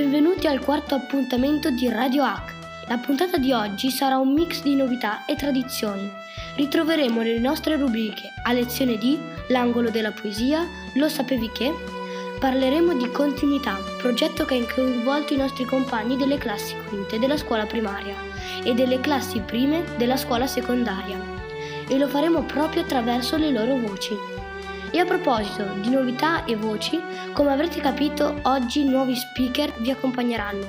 Benvenuti al quarto appuntamento di Radio Hack. La puntata di oggi sarà un mix di novità e tradizioni. Ritroveremo le nostre rubriche a lezione di L'angolo della poesia, Lo sapevi che? Parleremo di continuità, progetto che ha coinvolto i nostri compagni delle classi quinte della scuola primaria e delle classi prime della scuola secondaria. E lo faremo proprio attraverso le loro voci. E a proposito di novità e voci, come avrete capito, oggi nuovi speaker vi accompagneranno.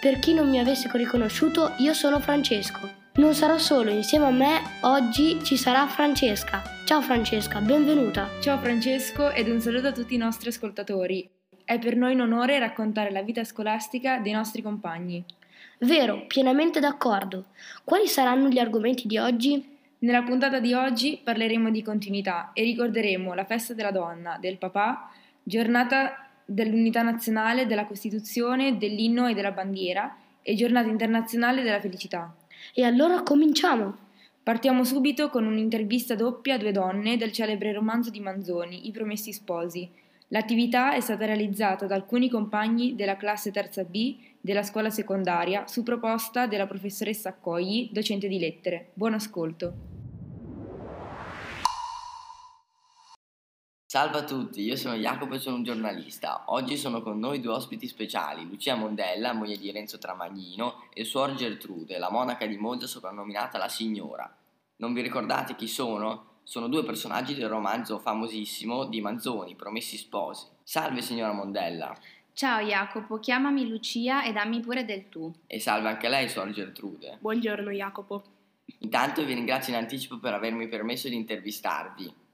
Per chi non mi avesse riconosciuto, io sono Francesco. Non sarò solo, insieme a me oggi ci sarà Francesca. Ciao Francesca, benvenuta. Ciao Francesco ed un saluto a tutti i nostri ascoltatori. È per noi un onore raccontare la vita scolastica dei nostri compagni. Vero, pienamente d'accordo. Quali saranno gli argomenti di oggi? Nella puntata di oggi parleremo di continuità e ricorderemo la festa della donna, del papà, giornata dell'unità nazionale, della Costituzione, dell'inno e della bandiera e giornata internazionale della felicità. E allora cominciamo! Partiamo subito con un'intervista doppia a due donne del celebre romanzo di Manzoni, I Promessi Sposi. L'attività è stata realizzata da alcuni compagni della classe terza B della scuola secondaria su proposta della professoressa Accogli, docente di lettere. Buon ascolto. Salve a tutti, io sono Jacopo e sono un giornalista. Oggi sono con noi due ospiti speciali, Lucia Mondella, moglie di Renzo Tramaglino, e suor Gertrude, la monaca di Monza soprannominata la Signora. Non vi ricordate chi sono? Sono due personaggi del romanzo famosissimo di Manzoni, Promessi Sposi. Salve signora Mondella. Ciao Jacopo, chiamami Lucia e dammi pure del tu. E salve anche lei, suor Gertrude. Buongiorno Jacopo. Intanto vi ringrazio in anticipo per avermi permesso di intervistarvi.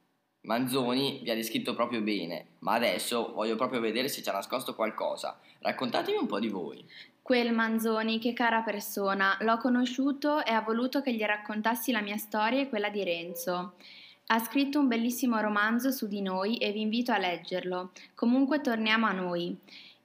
Manzoni vi ha descritto proprio bene, ma adesso voglio proprio vedere se ci ha nascosto qualcosa. Raccontatemi un po' di voi. Quel Manzoni, che cara persona, l'ho conosciuto e ha voluto che gli raccontassi la mia storia e quella di Renzo. Ha scritto un bellissimo romanzo su di noi e vi invito a leggerlo. Comunque torniamo a noi.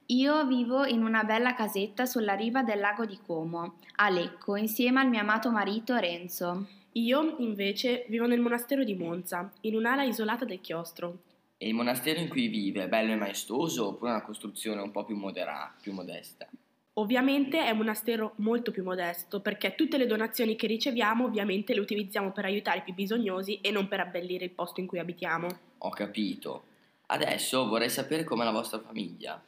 Io vivo in una bella casetta sulla riva del lago di Como, a Lecco, insieme al mio amato marito Renzo. Io, invece, vivo nel monastero di Monza, in un'ala isolata del chiostro. E il monastero in cui vive è bello e maestoso oppure una costruzione un po' più moderata, più modesta? Ovviamente è un monastero molto più modesto perché tutte le donazioni che riceviamo ovviamente le utilizziamo per aiutare i più bisognosi e non per abbellire il posto in cui abitiamo. Ho capito. Adesso vorrei sapere com'è la vostra famiglia.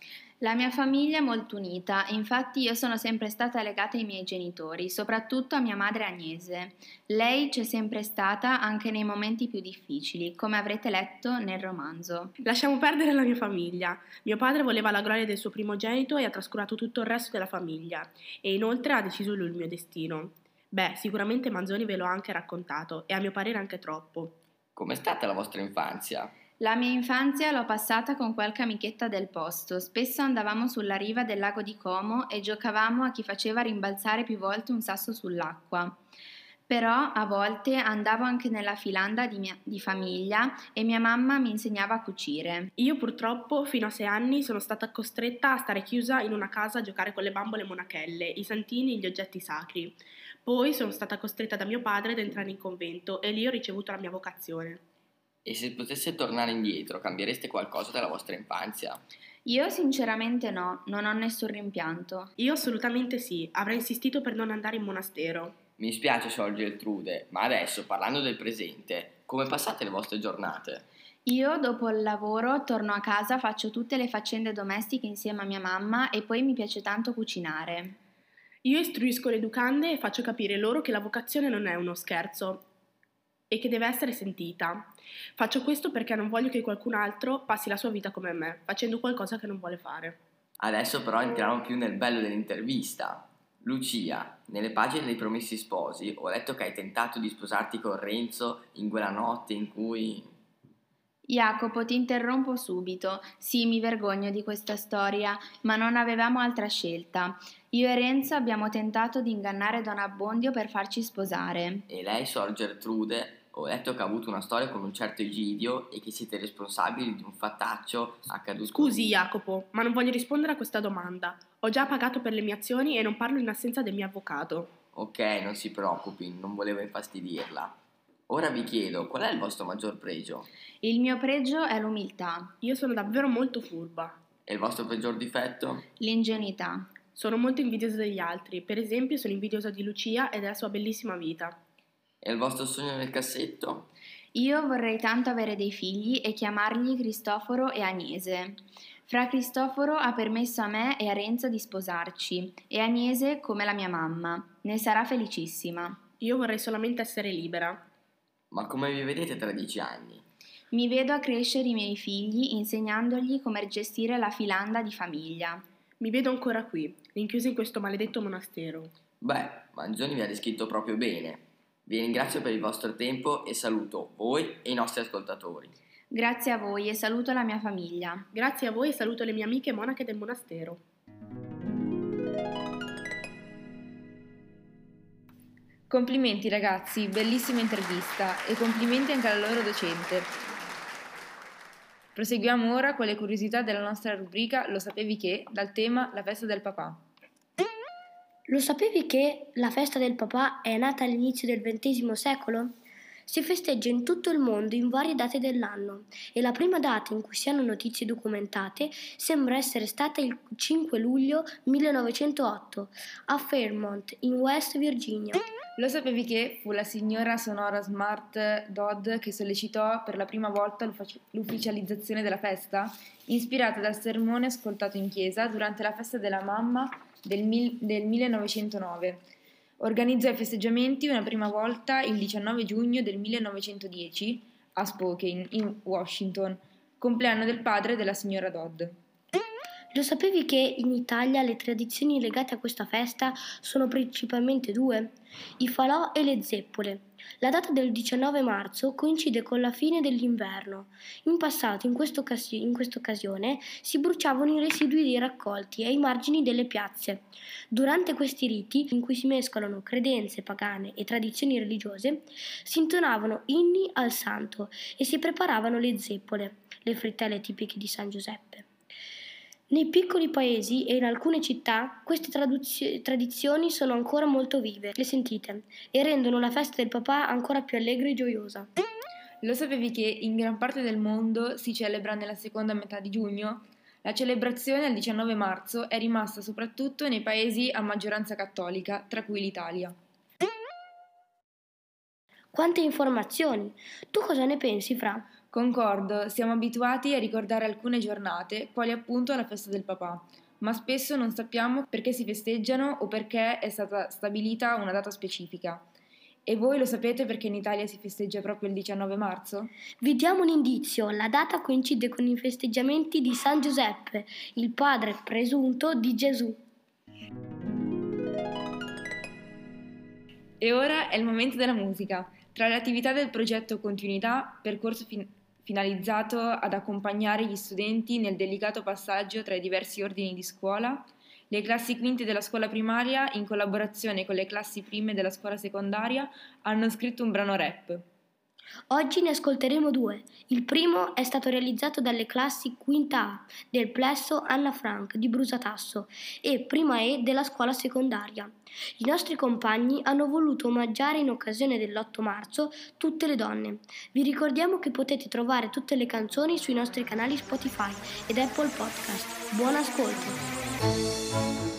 La mia famiglia è molto unita, infatti io sono sempre stata legata ai miei genitori, soprattutto a mia madre Agnese. Lei c'è sempre stata anche nei momenti più difficili, come avrete letto nel romanzo. Lasciamo perdere la mia famiglia. Mio padre voleva la gloria del suo primogenito e ha trascurato tutto il resto della famiglia, e inoltre ha deciso lui il mio destino. Beh, sicuramente Manzoni ve l'ho anche raccontato, e a mio parere anche troppo. Com'è stata la vostra infanzia? La mia infanzia l'ho passata con qualche amichetta del posto. Spesso andavamo sulla riva del lago di Como e giocavamo a chi faceva rimbalzare più volte un sasso sull'acqua. Però a volte andavo anche nella filanda di, mia, di famiglia e mia mamma mi insegnava a cucire. Io purtroppo fino a sei anni sono stata costretta a stare chiusa in una casa a giocare con le bambole monachelle, i santini e gli oggetti sacri. Poi sono stata costretta da mio padre ad entrare in convento e lì ho ricevuto la mia vocazione. E se poteste tornare indietro, cambiereste qualcosa della vostra infanzia? Io sinceramente no, non ho nessun rimpianto. Io assolutamente sì, avrei insistito per non andare in monastero. Mi spiace, Sor Geltrude, ma adesso, parlando del presente, come passate le vostre giornate? Io dopo il lavoro torno a casa, faccio tutte le faccende domestiche insieme a mia mamma e poi mi piace tanto cucinare. Io istruisco le educande e faccio capire loro che la vocazione non è uno scherzo, e che deve essere sentita. Faccio questo perché non voglio che qualcun altro passi la sua vita come me, facendo qualcosa che non vuole fare. Adesso però entriamo più nel bello dell'intervista. Lucia, nelle pagine dei Promessi Sposi ho letto che hai tentato di sposarti con Renzo in quella notte in cui... Jacopo, ti interrompo subito. Sì, mi vergogno di questa storia, ma non avevamo altra scelta. Io e Renzo abbiamo tentato di ingannare Don Abbondio per farci sposare. E lei, Sor Gertrude, ho letto che ha avuto una storia con un certo Egidio e che siete responsabili di un fattaccio accaduto. Scusi, Jacopo, ma non voglio rispondere a questa domanda. Ho già pagato per le mie azioni e non parlo in assenza del mio avvocato. Ok, non si preoccupi, non volevo infastidirla. Ora vi chiedo, qual è il vostro maggior pregio? Il mio pregio è l'umiltà. Io sono davvero molto furba. E il vostro peggior difetto? L'ingenuità. Sono molto invidiosa degli altri, per esempio sono invidiosa di Lucia e della sua bellissima vita. E il vostro sogno nel cassetto? Io vorrei tanto avere dei figli e chiamarli Cristoforo e Agnese. Fra Cristoforo ha permesso a me e a Renzo di sposarci e Agnese come la mia mamma. Ne sarà felicissima. Io vorrei solamente essere libera. Ma come vi vedete tra dieci anni? Mi vedo a crescere i miei figli insegnandogli come gestire la filanda di famiglia. Mi vedo ancora qui, rinchiusa in questo maledetto monastero. Beh, Mangioni vi ha descritto proprio bene. Vi ringrazio per il vostro tempo e saluto voi e i nostri ascoltatori. Grazie a voi e saluto la mia famiglia. Grazie a voi e saluto le mie amiche monache del monastero. Complimenti ragazzi, bellissima intervista e complimenti anche alla loro docente. Proseguiamo ora con le curiosità della nostra rubrica Lo sapevi che? dal tema La festa del papà. Lo sapevi che la festa del papà è nata all'inizio del XX secolo? Si festeggia in tutto il mondo in varie date dell'anno e la prima data in cui si hanno notizie documentate sembra essere stata il 5 luglio 1908 a Fairmont, in West Virginia. Lo sapevi che fu la signora Sonora Smart Dodd che sollecitò per la prima volta l'ufficializzazione della festa, ispirata dal sermone ascoltato in chiesa durante la festa della mamma del, mil- del 1909. Organizzò i festeggiamenti una prima volta il 19 giugno del 1910 a Spokane, in Washington, compleanno del padre della signora Dodd. Lo sapevi che in Italia le tradizioni legate a questa festa sono principalmente due? I falò e le zeppole. La data del 19 marzo coincide con la fine dell'inverno. In passato, in questa occasione, si bruciavano i residui dei raccolti ai margini delle piazze. Durante questi riti, in cui si mescolano credenze pagane e tradizioni religiose, si intonavano inni al santo e si preparavano le zeppole, le frittelle tipiche di San Giuseppe. Nei piccoli paesi e in alcune città queste traduzio- tradizioni sono ancora molto vive, le sentite, e rendono la festa del papà ancora più allegra e gioiosa. Lo sapevi che in gran parte del mondo si celebra nella seconda metà di giugno? La celebrazione al 19 marzo è rimasta soprattutto nei paesi a maggioranza cattolica, tra cui l'Italia. Quante informazioni! Tu cosa ne pensi, Fra? Concordo, siamo abituati a ricordare alcune giornate, quali appunto la festa del papà, ma spesso non sappiamo perché si festeggiano o perché è stata stabilita una data specifica. E voi lo sapete perché in Italia si festeggia proprio il 19 marzo? Vi diamo un indizio, la data coincide con i festeggiamenti di San Giuseppe, il padre presunto di Gesù. E ora è il momento della musica. Tra le attività del progetto Continuità, percorso fin- finalizzato ad accompagnare gli studenti nel delicato passaggio tra i diversi ordini di scuola, le classi quinte della scuola primaria, in collaborazione con le classi prime della scuola secondaria, hanno scritto un brano rap. Oggi ne ascolteremo due. Il primo è stato realizzato dalle classi quinta A del plesso Anna Frank di Brusatasso e prima E della scuola secondaria. I nostri compagni hanno voluto omaggiare in occasione dell'8 marzo tutte le donne. Vi ricordiamo che potete trovare tutte le canzoni sui nostri canali Spotify ed Apple Podcast. Buon ascolto!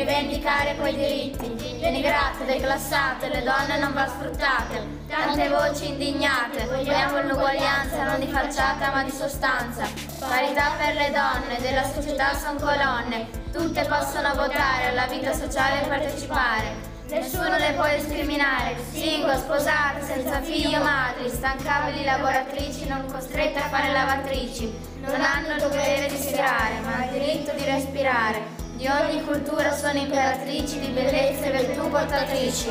Rivendicare quei diritti. Denigrate, declassate, le donne non va sfruttate, tante voci indignate, vogliamo l'uguaglianza non di facciata ma di sostanza. Parità per le donne, della società son colonne, tutte possono votare, alla vita sociale partecipare. Nessuno le può discriminare, single, sposate, senza figli o madri, stancabili lavoratrici non costrette a fare lavatrici. Non hanno il dovere di ispirare, ma il diritto di respirare. Di ogni cultura sono imperatrici di bellezza e virtù portatrici.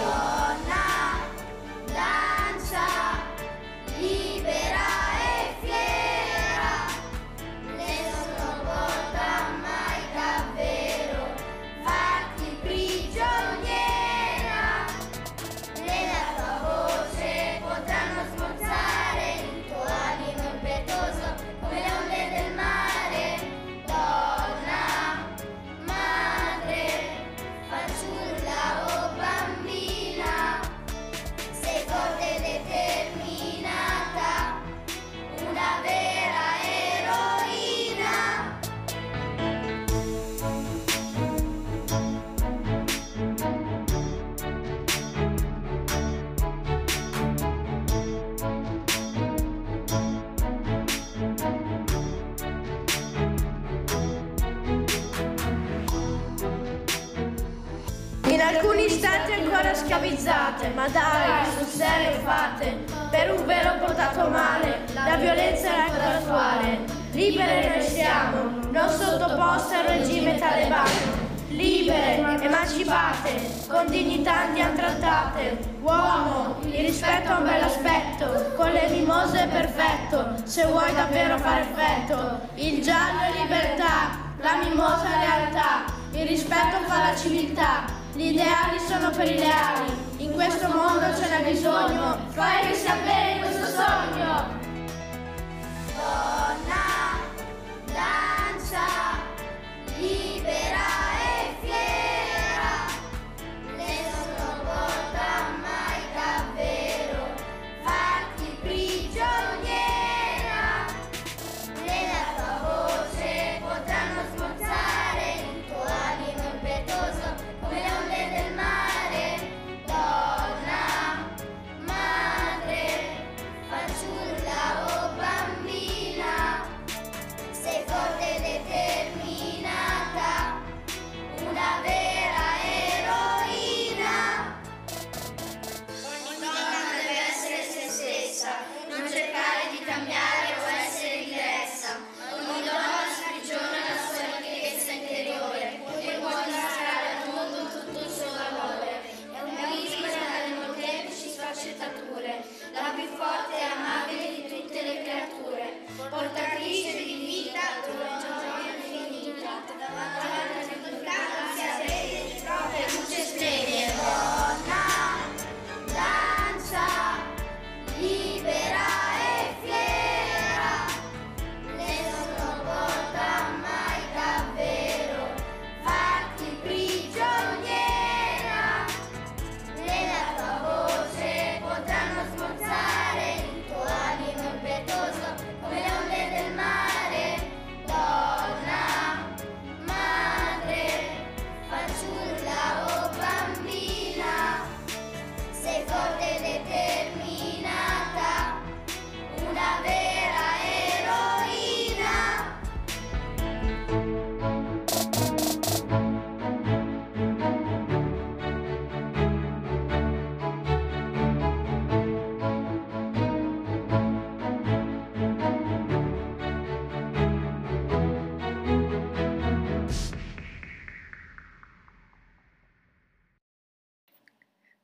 Istanti ancora schiavizzate, ma dai, sul serio fate, per un vero portato male, la violenza è ancora attuale. Libere noi siamo, non sottoposte al regime talebano. Libere, emancipate, con dignità andiamo trattate. Uomo, il rispetto ha un bel aspetto, con le mimose è perfetto, se vuoi davvero fare effetto. Il giallo è libertà, la mimosa è realtà, il rispetto fa la civiltà, gli ideali sono per i leali, in questo mondo ce n'è bisogno, fai che sia bene questo sogno.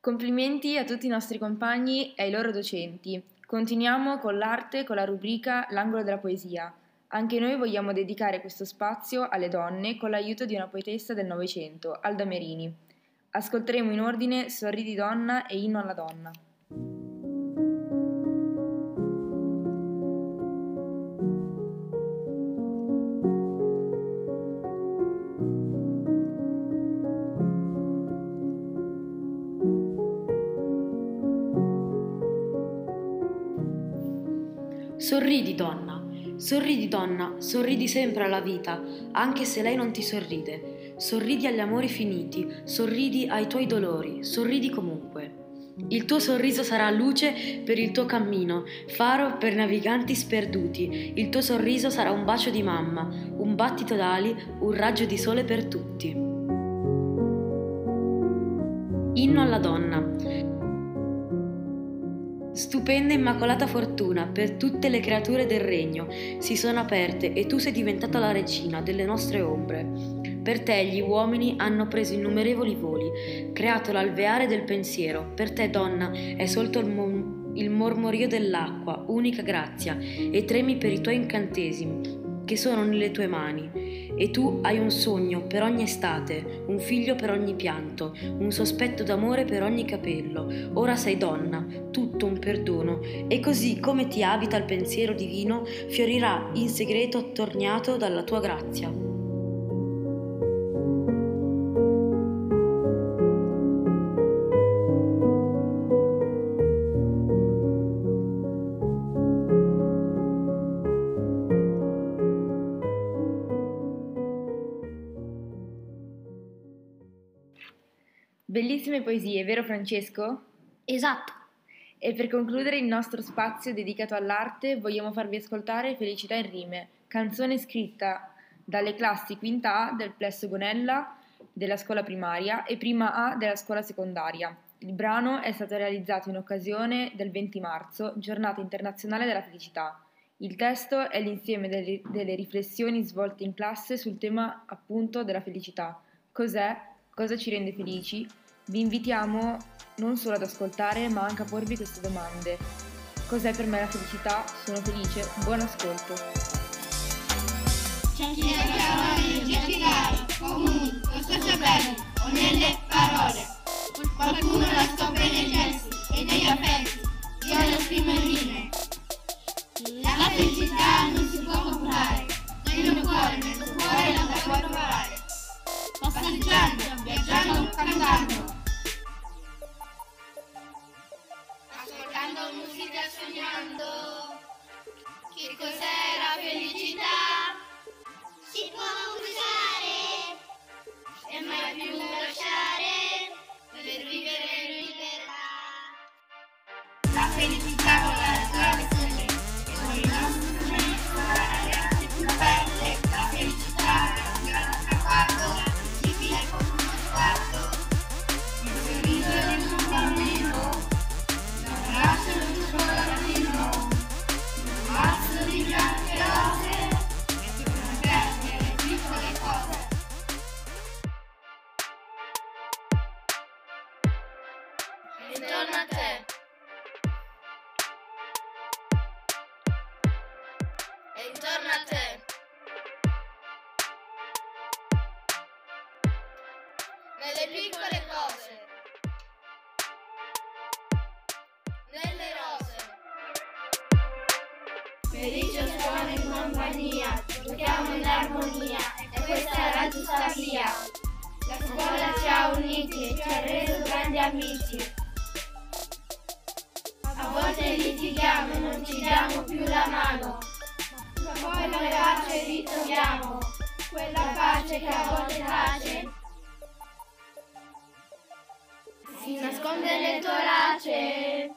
Complimenti a tutti i nostri compagni e ai loro docenti. Continuiamo con l'arte con la rubrica L'angolo della poesia. Anche noi vogliamo dedicare questo spazio alle donne con l'aiuto di una poetessa del Novecento, Alda Merini. Ascolteremo in ordine Sorridi donna e Inno alla donna. Sorridi, donna. Sorridi, donna, sorridi sempre alla vita, anche se lei non ti sorride. Sorridi agli amori finiti, sorridi ai tuoi dolori, sorridi comunque. Il tuo sorriso sarà luce per il tuo cammino, faro per naviganti sperduti. Il tuo sorriso sarà un bacio di mamma, un battito d'ali, un raggio di sole per tutti. Inno alla donna. Stupenda e immacolata fortuna per tutte le creature del regno si sono aperte e tu sei diventata la regina delle nostre ombre. Per te gli uomini hanno preso innumerevoli voli, creato l'alveare del pensiero. Per te, donna, è solto il, mo- il mormorio dell'acqua, unica grazia, e tremi per i tuoi incantesimi che sono nelle tue mani. E tu hai un sogno per ogni estate, un figlio per ogni pianto, un sospetto d'amore per ogni capello. Ora sei donna, tutto un perdono, e così come ti abita il pensiero divino, fiorirà in segreto attorniato dalla tua grazia. Bellissime poesie, vero Francesco? Esatto. E per concludere il nostro spazio dedicato all'arte vogliamo farvi ascoltare Felicità in rime, canzone scritta dalle classi quinta A del Plesso Gonella della scuola primaria e prima A della scuola secondaria. Il brano è stato realizzato in occasione del 20 marzo, giornata internazionale della felicità. Il testo è l'insieme delle, delle riflessioni svolte in classe sul tema appunto della felicità. Cos'è? Cosa ci rende felici? Vi invitiamo non solo ad ascoltare, ma anche a porvi queste domande. Cos'è per me la felicità? Sono felice? Buon ascolto! C'è chi le parole getticare, comuni, con suo cervello o nelle parole. Qualcuno la scopre nei gesti e negli affetti, io la esprimo in rime. La felicità non si può comprare, nel mio cuore, nel tuo cuore la puoi trovare. Passeggiando, viaggiando, cantando. Intorno a te. Nelle piccole cose. Nelle rose. Felice suono in compagnia, giochiamo in armonia e questa è la giusta via. La scuola ci ha uniti, ci ha reso grandi amici. A volte litighiamo e non ci diamo più la mano, la pace ritroviamo, quella pace che a volte tace. Si nasconde nel torace.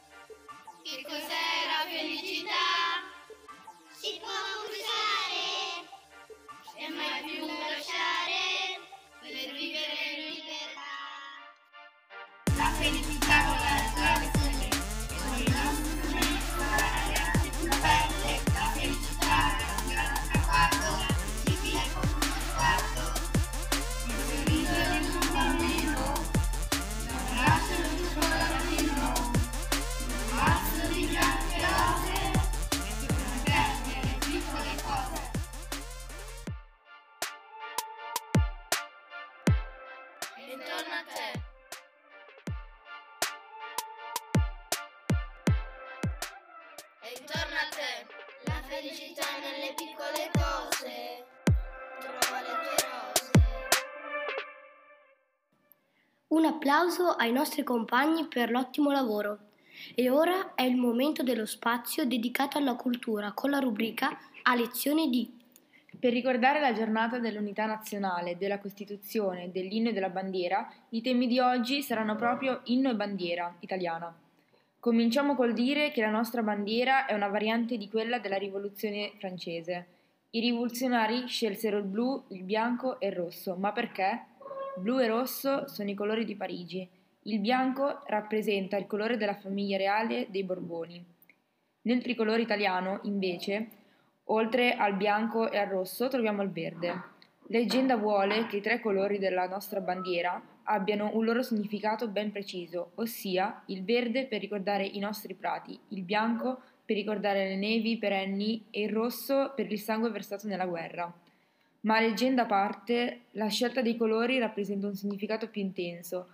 Applauso ai nostri compagni per l'ottimo lavoro. E ora è il momento dello spazio dedicato alla cultura con la rubrica A lezione di. Per ricordare la giornata dell'unità nazionale, della Costituzione, dell'inno e della bandiera, i temi di oggi saranno proprio inno e bandiera italiana. Cominciamo col dire che la nostra bandiera è una variante di quella della rivoluzione francese. I rivoluzionari scelsero il blu, il bianco e il rosso, ma perché? Blu e rosso sono i colori di Parigi. Il bianco rappresenta il colore della famiglia reale dei Borboni. Nel tricolore italiano, invece, oltre al bianco e al rosso, troviamo il verde. Leggenda vuole che i tre colori della nostra bandiera abbiano un loro significato ben preciso, ossia il verde per ricordare i nostri prati, il bianco per ricordare le nevi perenni e il rosso per il sangue versato nella guerra. Ma leggenda a parte, la scelta dei colori rappresenta un significato più intenso.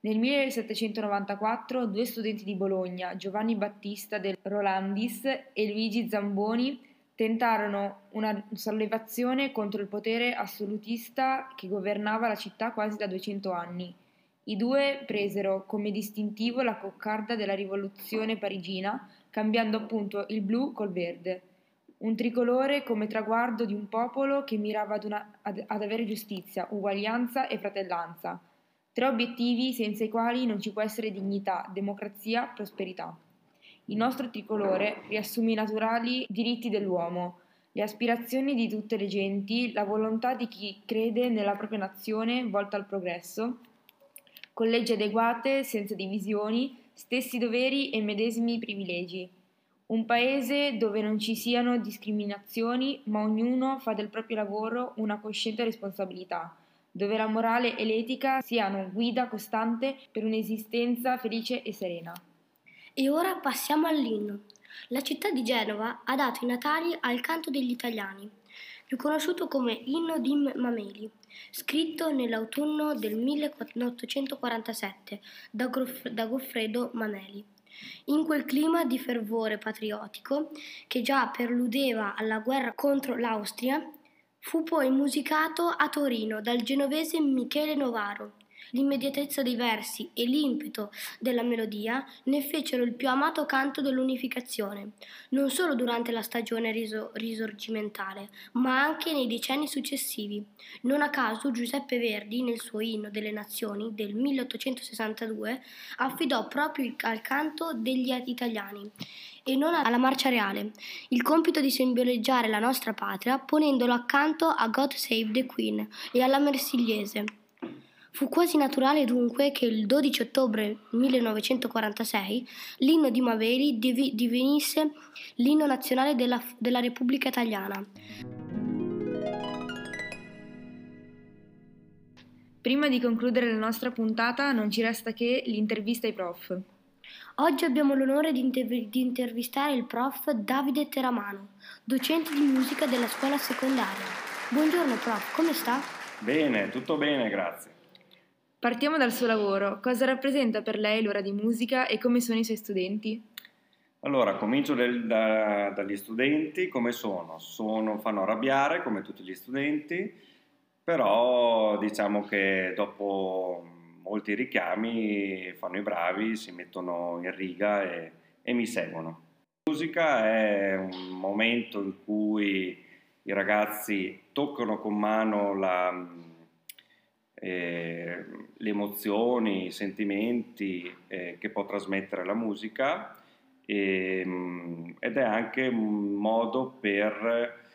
Nel 1794 due studenti di Bologna, Giovanni Battista del Rolandis e Luigi Zamboni, tentarono una sollevazione contro il potere assolutista che governava la città quasi da 200 anni. I due presero come distintivo la coccarda della rivoluzione parigina, cambiando appunto il blu col verde. Un tricolore come traguardo di un popolo che mirava ad, una, ad, ad avere giustizia, uguaglianza e fratellanza. Tre obiettivi senza i quali non ci può essere dignità, democrazia, prosperità. Il nostro tricolore riassume i naturali diritti dell'uomo, le aspirazioni di tutte le genti, la volontà di chi crede nella propria nazione volta al progresso, con leggi adeguate, senza divisioni, stessi doveri e medesimi privilegi. Un paese dove non ci siano discriminazioni, ma ognuno fa del proprio lavoro una cosciente responsabilità, dove la morale e l'etica siano guida costante per un'esistenza felice e serena. E ora passiamo all'inno. La città di Genova ha dato i natali al canto degli italiani, più conosciuto come Inno di Mameli, scritto nell'autunno del 1847 da, Goff- da Goffredo Mameli. In quel clima di fervore patriottico che già perludeva alla guerra contro l'Austria, fu poi musicato a Torino dal genovese Michele Novaro L'immediatezza dei versi e l'impeto della melodia ne fecero il più amato canto dell'unificazione, non solo durante la stagione riso- risorgimentale, ma anche nei decenni successivi. Non a caso Giuseppe Verdi, nel suo inno delle nazioni del 1862, affidò proprio al canto degli italiani e non alla marcia reale, il compito di simboleggiare la nostra patria ponendolo accanto a God Save the Queen e alla Marsigliese. Fu quasi naturale dunque che il 12 ottobre 1946 l'inno di Maveri div- divenisse l'inno nazionale della, della Repubblica Italiana. Prima di concludere la nostra puntata non ci resta che l'intervista ai prof. Oggi abbiamo l'onore di, inter- di intervistare il prof Davide Teramano, docente di musica della scuola secondaria. Buongiorno prof, come sta? Bene, tutto bene, grazie. Partiamo dal suo lavoro. Cosa rappresenta per lei l'ora di musica e come sono i suoi studenti? Allora, comincio del, da, dagli studenti. Come sono? sono? Fanno arrabbiare come tutti gli studenti, però diciamo che dopo molti richiami fanno i bravi, si mettono in riga e, e mi seguono. La musica è un momento in cui i ragazzi toccano con mano la eh, le emozioni, i sentimenti eh, che può trasmettere la musica e, ehm, ed è anche un modo per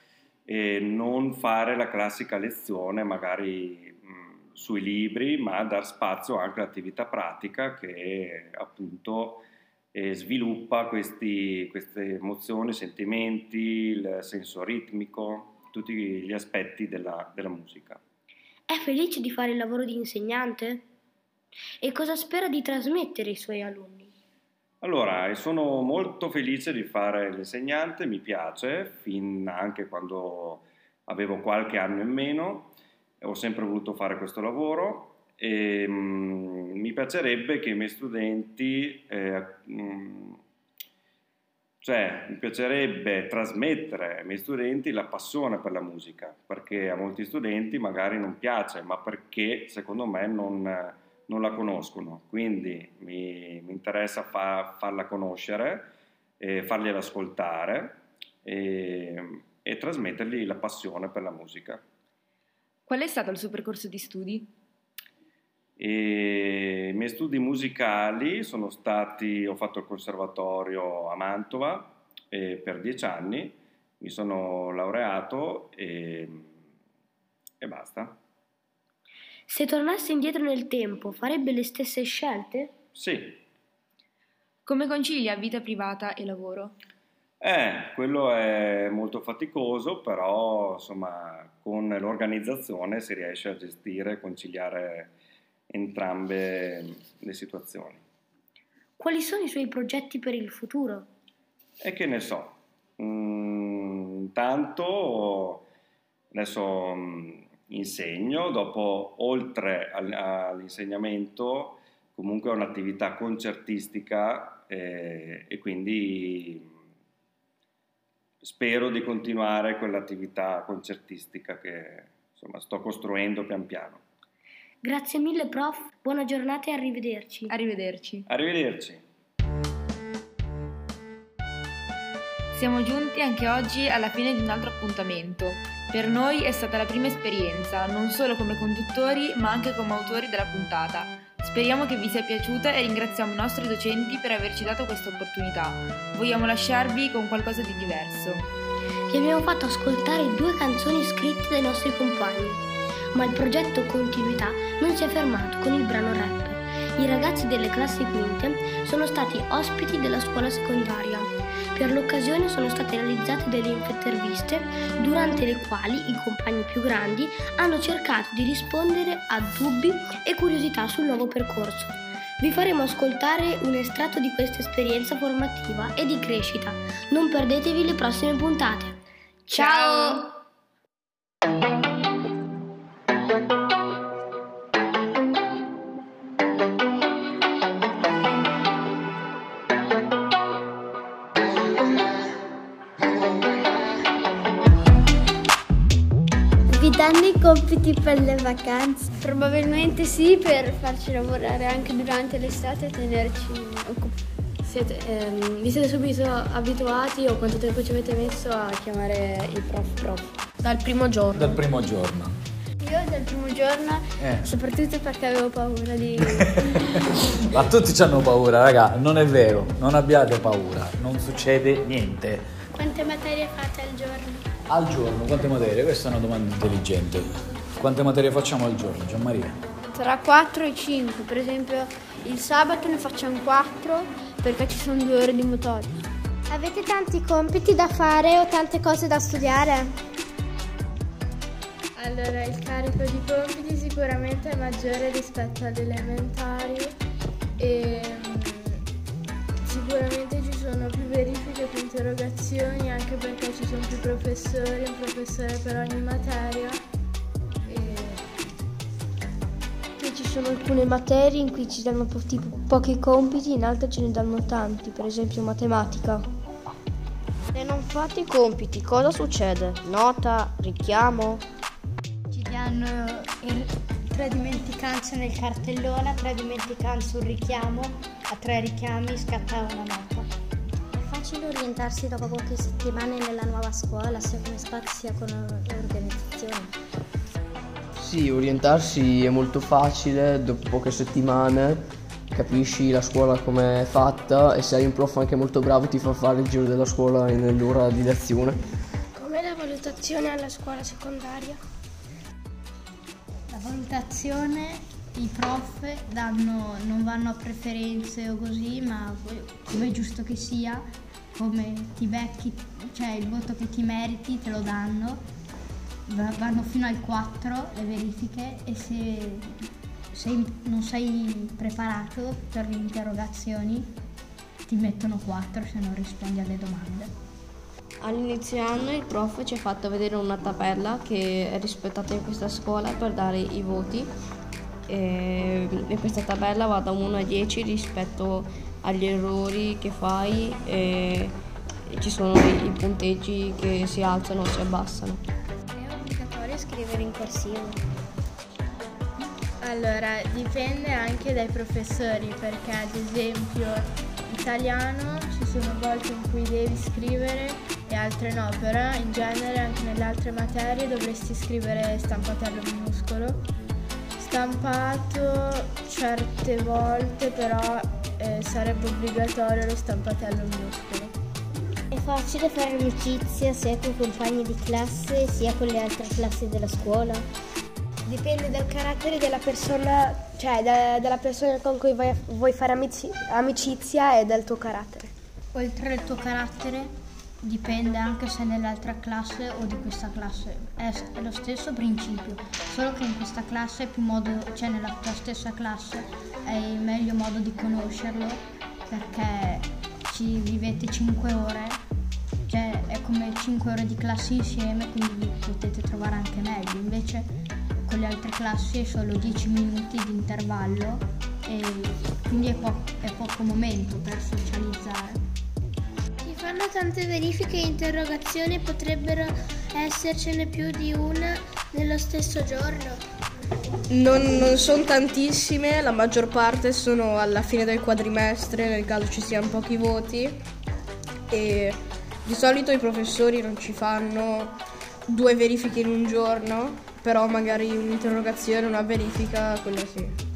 eh, non fare la classica lezione magari mh, sui libri, ma dar spazio anche all'attività pratica che appunto eh, sviluppa questi, queste emozioni, sentimenti, il senso ritmico, tutti gli aspetti della, della musica. È felice di fare il lavoro di insegnante? E cosa spera di trasmettere ai suoi alunni? Allora, sono molto felice di fare l'insegnante, mi piace, fin anche quando avevo qualche anno in meno, ho sempre voluto fare questo lavoro e mm, mi piacerebbe che i miei studenti eh, mm, cioè, mi piacerebbe trasmettere ai miei studenti la passione per la musica, perché a molti studenti magari non piace, ma perché secondo me non, non la conoscono. Quindi mi, mi interessa fa, farla conoscere, eh, fargliela ascoltare e, e trasmettergli la passione per la musica. Qual è stato il suo percorso di studi? E I miei studi musicali sono stati, ho fatto il conservatorio a Mantova per dieci anni, mi sono laureato e, e basta. Se tornasse indietro nel tempo, farebbe le stesse scelte? Sì. Come concilia vita privata e lavoro? Eh, quello è molto faticoso, però insomma con l'organizzazione si riesce a gestire e conciliare entrambe le situazioni. Quali sono i suoi progetti per il futuro? E che ne so, mm, intanto adesso mm, insegno, dopo oltre all'insegnamento comunque ho un'attività concertistica eh, e quindi spero di continuare quell'attività concertistica che insomma, sto costruendo pian piano. Grazie mille prof, buona giornata e arrivederci. Arrivederci. Arrivederci. Siamo giunti anche oggi alla fine di un altro appuntamento. Per noi è stata la prima esperienza, non solo come conduttori, ma anche come autori della puntata. Speriamo che vi sia piaciuta e ringraziamo i nostri docenti per averci dato questa opportunità. Vogliamo lasciarvi con qualcosa di diverso. Ti abbiamo fatto ascoltare due canzoni scritte dai nostri compagni, ma il progetto Continuità non si è fermato con il brano rap. I ragazzi delle classi quinte sono stati ospiti della scuola secondaria. Per l'occasione sono state realizzate delle interviste durante le quali i compagni più grandi hanno cercato di rispondere a dubbi e curiosità sul nuovo percorso. Vi faremo ascoltare un estratto di questa esperienza formativa e di crescita. Non perdetevi le prossime puntate. Ciao! Vi danno i compiti per le vacanze? Probabilmente sì, per farci lavorare anche durante l'estate e tenerci occupati. Siete, ehm, vi siete subito abituati o quanto tempo ci avete messo a chiamare i prof prof? Dal primo giorno. Dal primo giorno. Io dal primo giorno, Eh. soprattutto perché avevo paura di... Ma tutti hanno paura, raga, non è vero, non abbiate paura, non succede niente. Quante materie fate al giorno? Al giorno, quante materie? Questa è una domanda intelligente. Quante materie facciamo al giorno, Gianmaria? Tra 4 e 5, per esempio il sabato ne facciamo 4 perché ci sono due ore di motori. Avete tanti compiti da fare o tante cose da studiare? Allora, il carico di compiti sicuramente è maggiore rispetto alle elementari e mm, sicuramente ci sono più verifiche, più interrogazioni anche perché ci sono più professori, un professore per ogni materia. E Qui ci sono alcune materie in cui ci danno po- tipo pochi compiti, in altre ce ne danno tanti, per esempio matematica. Se non fate i compiti, cosa succede? Nota? Richiamo? Ci danno il- tre dimenticanze nel cartellone, tre dimenticanze un richiamo, a tre richiami scatta una nota. È facile orientarsi dopo poche settimane nella nuova scuola, sia come spazi sia con l'organizzazione. Sì, orientarsi è molto facile, dopo poche settimane capisci la scuola come è fatta e se hai un prof anche molto bravo ti fa fare il giro della scuola nell'ora di lezione. Com'è la valutazione alla scuola secondaria? Valutazione, i prof danno, non vanno a preferenze o così, ma come è giusto che sia, come ti becchi, cioè il voto che ti meriti te lo danno, Va- vanno fino al 4 le verifiche e se sei- non sei preparato per le interrogazioni ti mettono 4 se non rispondi alle domande. All'inizio anno il prof ci ha fatto vedere una tabella che è rispettata in questa scuola per dare i voti e, questa tabella va da 1 a 10 rispetto agli errori che fai e, ci sono i, i punteggi che si alzano o si abbassano. È obbligatorio scrivere in corsivo? Allora, dipende anche dai professori perché ad esempio italiano ci sono volte in cui devi scrivere e altre no, però in genere anche nelle altre materie dovresti scrivere stampatello minuscolo. Stampato certe volte però eh, sarebbe obbligatorio lo stampatello minuscolo. È facile fare amicizia sia con i compagni di classe sia con le altre classi della scuola. Dipende dal carattere della persona, cioè da- dalla persona con cui vai- vuoi fare amici- amicizia e dal tuo carattere. Oltre al tuo carattere dipende anche se nell'altra classe o di questa classe. È, è lo stesso principio, solo che in questa classe è più modo, cioè nella tua stessa classe hai meglio modo di conoscerlo perché ci vivete 5 ore, cioè è come 5 ore di classe insieme, quindi vi potete trovare anche meglio. Invece con le altre classi è solo 10 minuti di intervallo e quindi è, po- è poco momento per socializzare. Fanno tante verifiche e interrogazioni, potrebbero essercene più di una nello stesso giorno. Non, non sono tantissime, la maggior parte sono alla fine del quadrimestre, nel caso ci siano pochi voti. E di solito i professori non ci fanno due verifiche in un giorno, però magari un'interrogazione, una verifica, quella sì.